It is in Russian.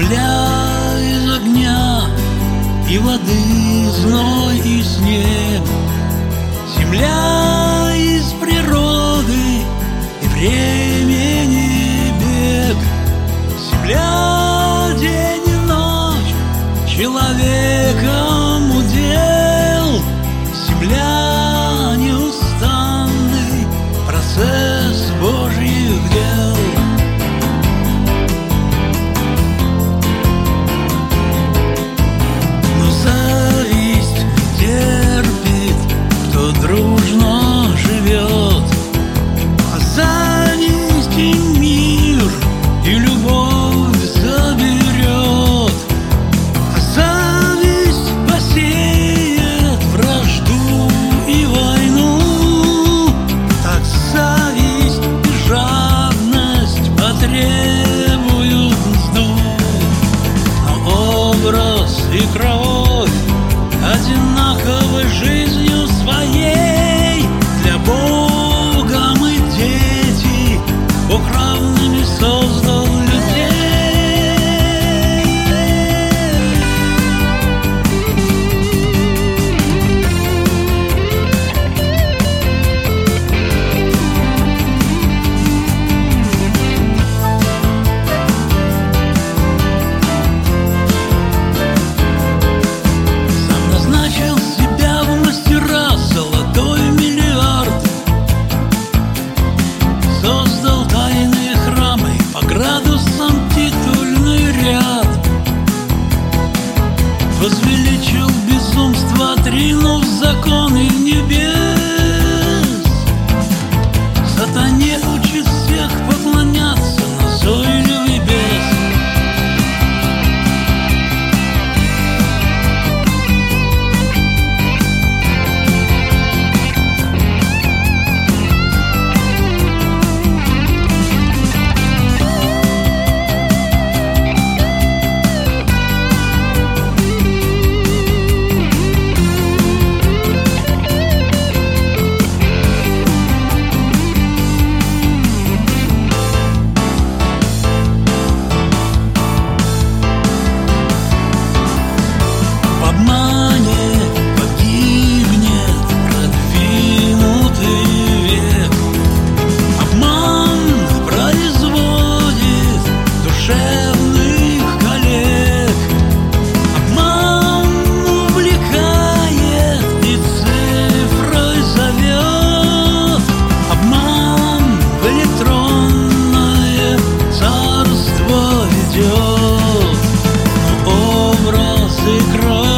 Земля из огня и воды, зной и снег. Земля из природы и времени бег. Земля день и ночь человека играл Возвеличил безумство, отринув законы в небе слезы.